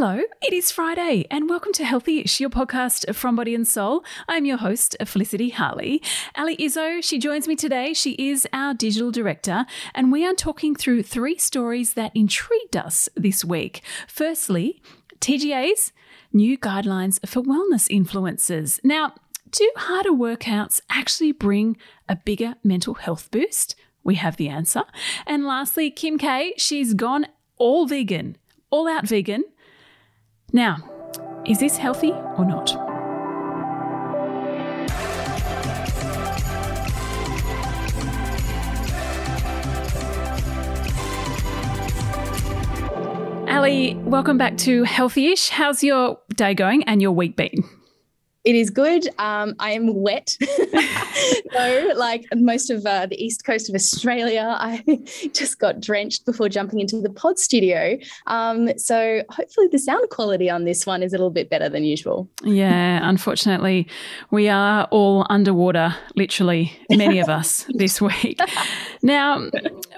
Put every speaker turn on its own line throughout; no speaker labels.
Hello, it is Friday, and welcome to Healthy-ish, your podcast from Body and Soul. I'm your host, Felicity Harley. Ali Izzo, she joins me today. She is our digital director, and we are talking through three stories that intrigued us this week. Firstly, TGA's new guidelines for wellness influencers. Now, do harder workouts actually bring a bigger mental health boost? We have the answer. And lastly, Kim K, she's gone all vegan, all out vegan. Now, is this healthy or not? Ali, welcome back to Healthy-ish. How's your day going and your week been?
It is good. Um, I am wet. so, like most of uh, the east coast of Australia, I just got drenched before jumping into the pod studio. Um, so, hopefully, the sound quality on this one is a little bit better than usual.
Yeah, unfortunately, we are all underwater, literally, many of us this week. Now,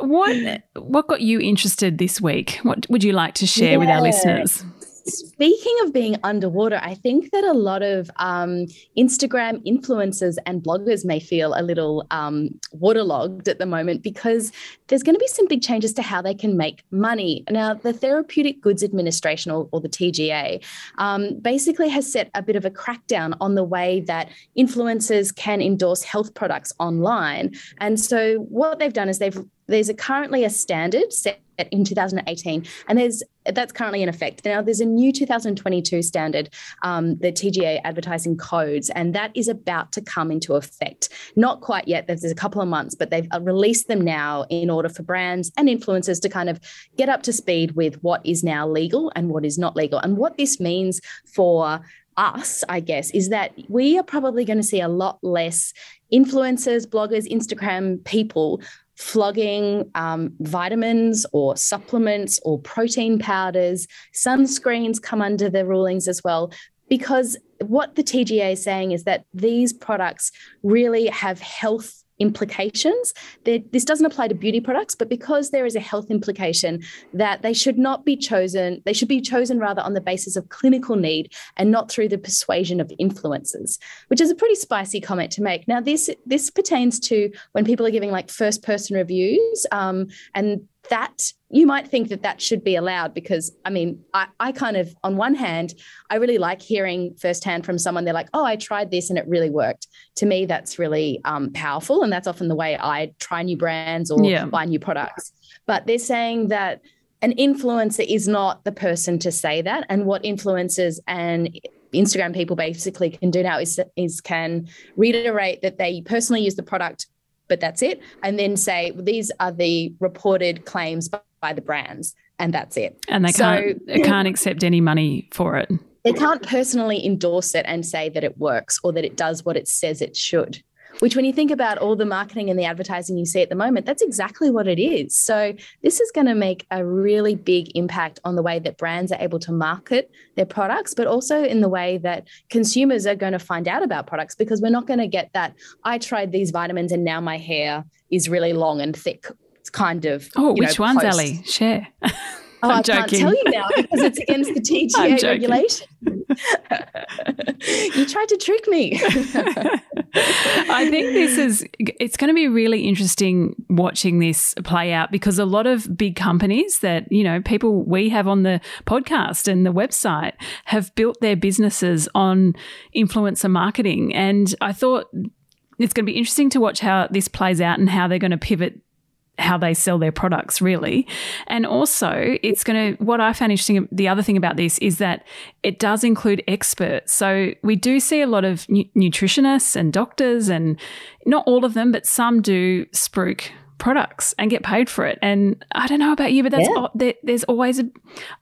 what what got you interested this week? What would you like to share yeah. with our listeners?
Speaking of being underwater, I think that a lot of um, Instagram influencers and bloggers may feel a little um, waterlogged at the moment because there's going to be some big changes to how they can make money. Now, the Therapeutic Goods Administration, or, or the TGA, um, basically has set a bit of a crackdown on the way that influencers can endorse health products online. And so, what they've done is they've there's a, currently a standard set in 2018, and there's that's currently in effect. Now there's a new 2022 standard, um, the TGA advertising codes, and that is about to come into effect. Not quite yet. There's a couple of months, but they've uh, released them now in order for brands and influencers to kind of get up to speed with what is now legal and what is not legal, and what this means for us, I guess, is that we are probably going to see a lot less influencers, bloggers, Instagram people flogging um, vitamins or supplements or protein powders. Sunscreens come under the rulings as well. Because what the TGA is saying is that these products really have health implications. That this doesn't apply to beauty products, but because there is a health implication, that they should not be chosen, they should be chosen rather on the basis of clinical need and not through the persuasion of influencers, which is a pretty spicy comment to make. Now, this this pertains to when people are giving like first person reviews, um, and that you might think that that should be allowed because I mean, I, I kind of, on one hand, I really like hearing firsthand from someone. They're like, oh, I tried this and it really worked. To me, that's really um, powerful. And that's often the way I try new brands or yeah. buy new products. But they're saying that an influencer is not the person to say that. And what influencers and Instagram people basically can do now is, is can reiterate that they personally use the product but that's it. And then say these are the reported claims by the brands, and that's it.
And they can't they can't accept any money for it.
They can't personally endorse it and say that it works or that it does what it says it should which when you think about all the marketing and the advertising you see at the moment, that's exactly what it is. So this is going to make a really big impact on the way that brands are able to market their products, but also in the way that consumers are going to find out about products because we're not going to get that I tried these vitamins and now my hair is really long and thick. It's kind of
Oh, which know, ones, post. Ali? Share.
Oh, I'm I joking. can't tell you now because it's against the TGA regulation. you tried to trick me.
I think this is it's going to be really interesting watching this play out because a lot of big companies that, you know, people we have on the podcast and the website have built their businesses on influencer marketing. And I thought it's going to be interesting to watch how this plays out and how they're going to pivot how they sell their products, really. And also, it's going to, what I found interesting, the other thing about this is that it does include experts. So we do see a lot of nu- nutritionists and doctors, and not all of them, but some do spruik products and get paid for it. And I don't know about you, but that's, yeah. there, there's always a,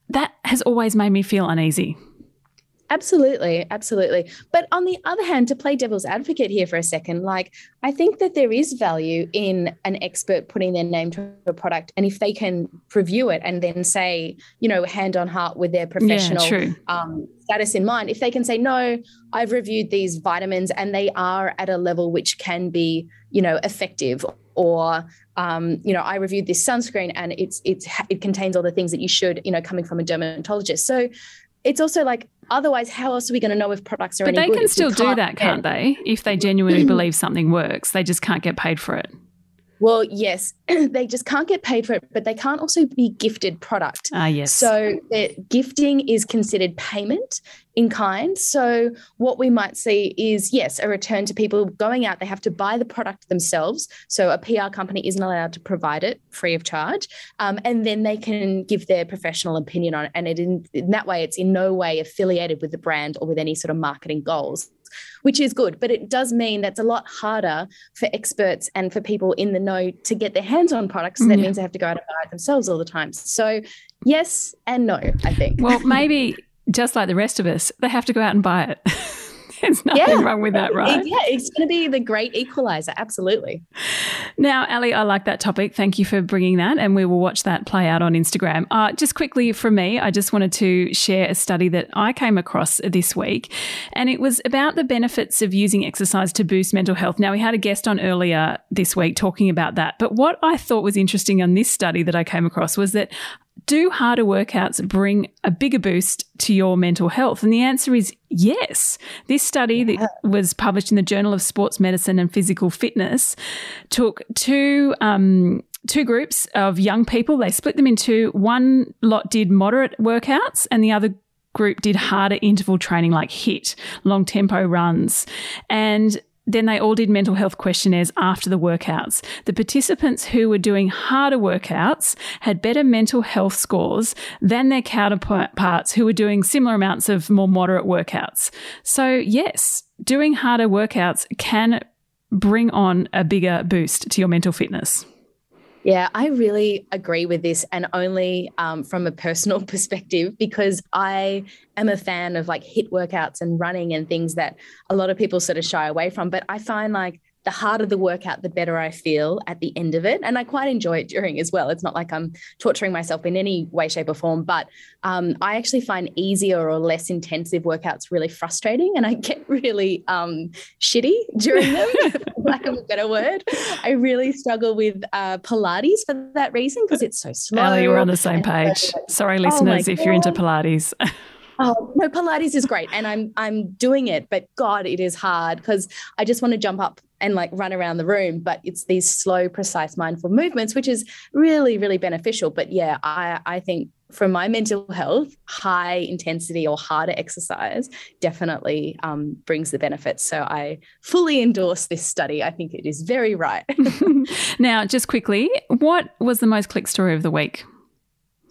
that has always made me feel uneasy.
Absolutely, absolutely. But on the other hand, to play devil's advocate here for a second, like I think that there is value in an expert putting their name to a product, and if they can review it and then say, you know, hand on heart with their professional yeah, um, status in mind, if they can say, no, I've reviewed these vitamins and they are at a level which can be, you know, effective, or um, you know, I reviewed this sunscreen and it's it's it contains all the things that you should, you know, coming from a dermatologist. So it's also like otherwise how else are we going to know if products are
but they can still do that can't they? If they genuinely believe something works they just can't get paid for it
well, yes, they just can't get paid for it, but they can't also be gifted product.
Ah, yes.
So gifting is considered payment in kind. So what we might see is yes, a return to people going out. They have to buy the product themselves. So a PR company isn't allowed to provide it free of charge, um, and then they can give their professional opinion on it. And it in, in that way, it's in no way affiliated with the brand or with any sort of marketing goals which is good. But it does mean that's a lot harder for experts and for people in the know to get their hands on products. So that mm, yeah. means they have to go out and buy it themselves all the time. So, yes and no, I think.
Well, maybe just like the rest of us, they have to go out and buy it. There's nothing yeah. wrong with that, right?
Yeah, it's going to be the great equalizer. Absolutely.
Now, Ali, I like that topic. Thank you for bringing that, and we will watch that play out on Instagram. Uh, just quickly from me, I just wanted to share a study that I came across this week, and it was about the benefits of using exercise to boost mental health. Now, we had a guest on earlier this week talking about that, but what I thought was interesting on this study that I came across was that do harder workouts bring a bigger boost to your mental health? And the answer is yes. This study yeah. that was published in the Journal of Sports Medicine and Physical Fitness took two um, two groups of young people. They split them into one lot did moderate workouts, and the other group did harder interval training like HIIT, long tempo runs. And then they all did mental health questionnaires after the workouts. The participants who were doing harder workouts had better mental health scores than their counterparts who were doing similar amounts of more moderate workouts. So, yes, doing harder workouts can bring on a bigger boost to your mental fitness.
Yeah, I really agree with this, and only um, from a personal perspective, because I am a fan of like HIIT workouts and running and things that a lot of people sort of shy away from. But I find like the harder the workout, the better I feel at the end of it. And I quite enjoy it during as well. It's not like I'm torturing myself in any way, shape, or form, but um, I actually find easier or less intensive workouts really frustrating and I get really um, shitty during them, lack of a better word. I really struggle with uh, Pilates for that reason because it's so slow.
Ali, we're on the same page. Sorry, oh listeners, oh if you're into Pilates.
Oh no, Pilates is great, and I'm I'm doing it, but God, it is hard because I just want to jump up and like run around the room, but it's these slow, precise, mindful movements, which is really, really beneficial. But yeah, I I think for my mental health, high intensity or harder exercise definitely um, brings the benefits. So I fully endorse this study. I think it is very right.
now, just quickly, what was the most click story of the week?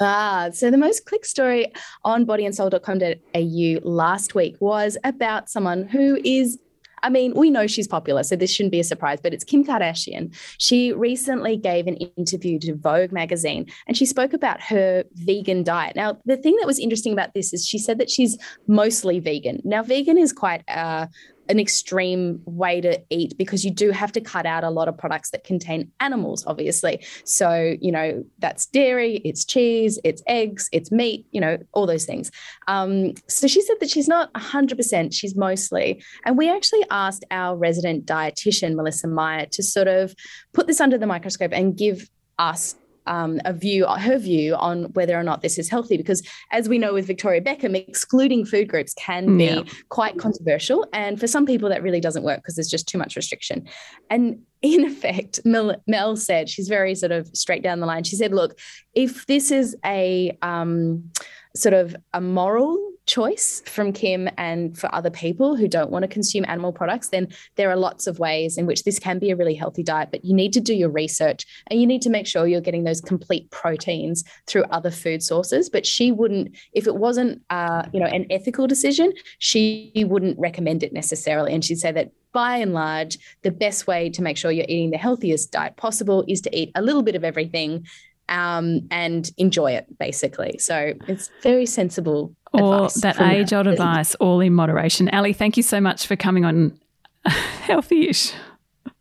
Ah, so the most click story on bodyandsoul.com.au last week was about someone who is I mean, we know she's popular, so this shouldn't be a surprise, but it's Kim Kardashian. She recently gave an interview to Vogue magazine and she spoke about her vegan diet. Now, the thing that was interesting about this is she said that she's mostly vegan. Now, vegan is quite uh, an extreme way to eat because you do have to cut out a lot of products that contain animals, obviously. So, you know, that's dairy, it's cheese, it's eggs, it's meat, you know, all those things. Um, so she said that she's not 100%, she's mostly. And we actually asked our resident dietitian, Melissa Meier, to sort of put this under the microscope and give us um, a view, her view on whether or not this is healthy. Because as we know with Victoria Beckham, excluding food groups can be yeah. quite controversial. And for some people, that really doesn't work because there's just too much restriction. And in effect, Mel, Mel, said, she's very sort of straight down the line. She said, look, if this is a um, sort of a moral choice from Kim and for other people who don't want to consume animal products, then there are lots of ways in which this can be a really healthy diet. But you need to do your research and you need to make sure you're getting those complete proteins through other food sources. But she wouldn't, if it wasn't, uh, you know, an ethical decision, she wouldn't recommend it necessarily. And she'd say that by and large, the best way to make sure you're eating the healthiest diet possible is to eat a little bit of everything um, and enjoy it, basically. So it's very sensible
or that age old advice, all in moderation. Ali, thank you so much for coming on Healthy Ish.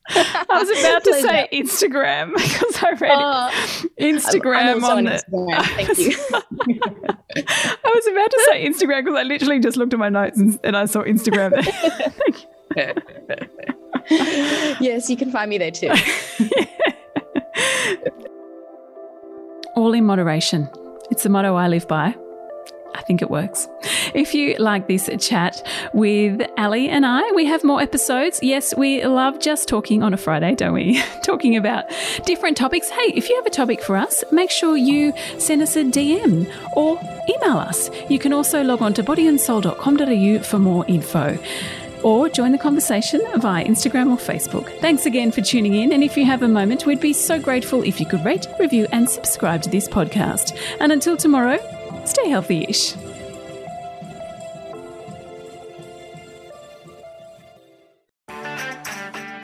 I was about to say Instagram because I read oh, Instagram on, on the. Instagram. Thank you. I was about to say Instagram because I literally just looked at my notes and, and I saw Instagram.
yes, you can find me there too.
All in moderation. It's the motto I live by. I think it works. If you like this chat with Ali and I, we have more episodes. Yes, we love just talking on a Friday, don't we? talking about different topics. Hey, if you have a topic for us, make sure you send us a DM or email us. You can also log on to bodyandsoul.com.au for more info or join the conversation via Instagram or Facebook. Thanks again for tuning in. And if you have a moment, we'd be so grateful if you could rate, review, and subscribe to this podcast. And until tomorrow, stay healthy ish.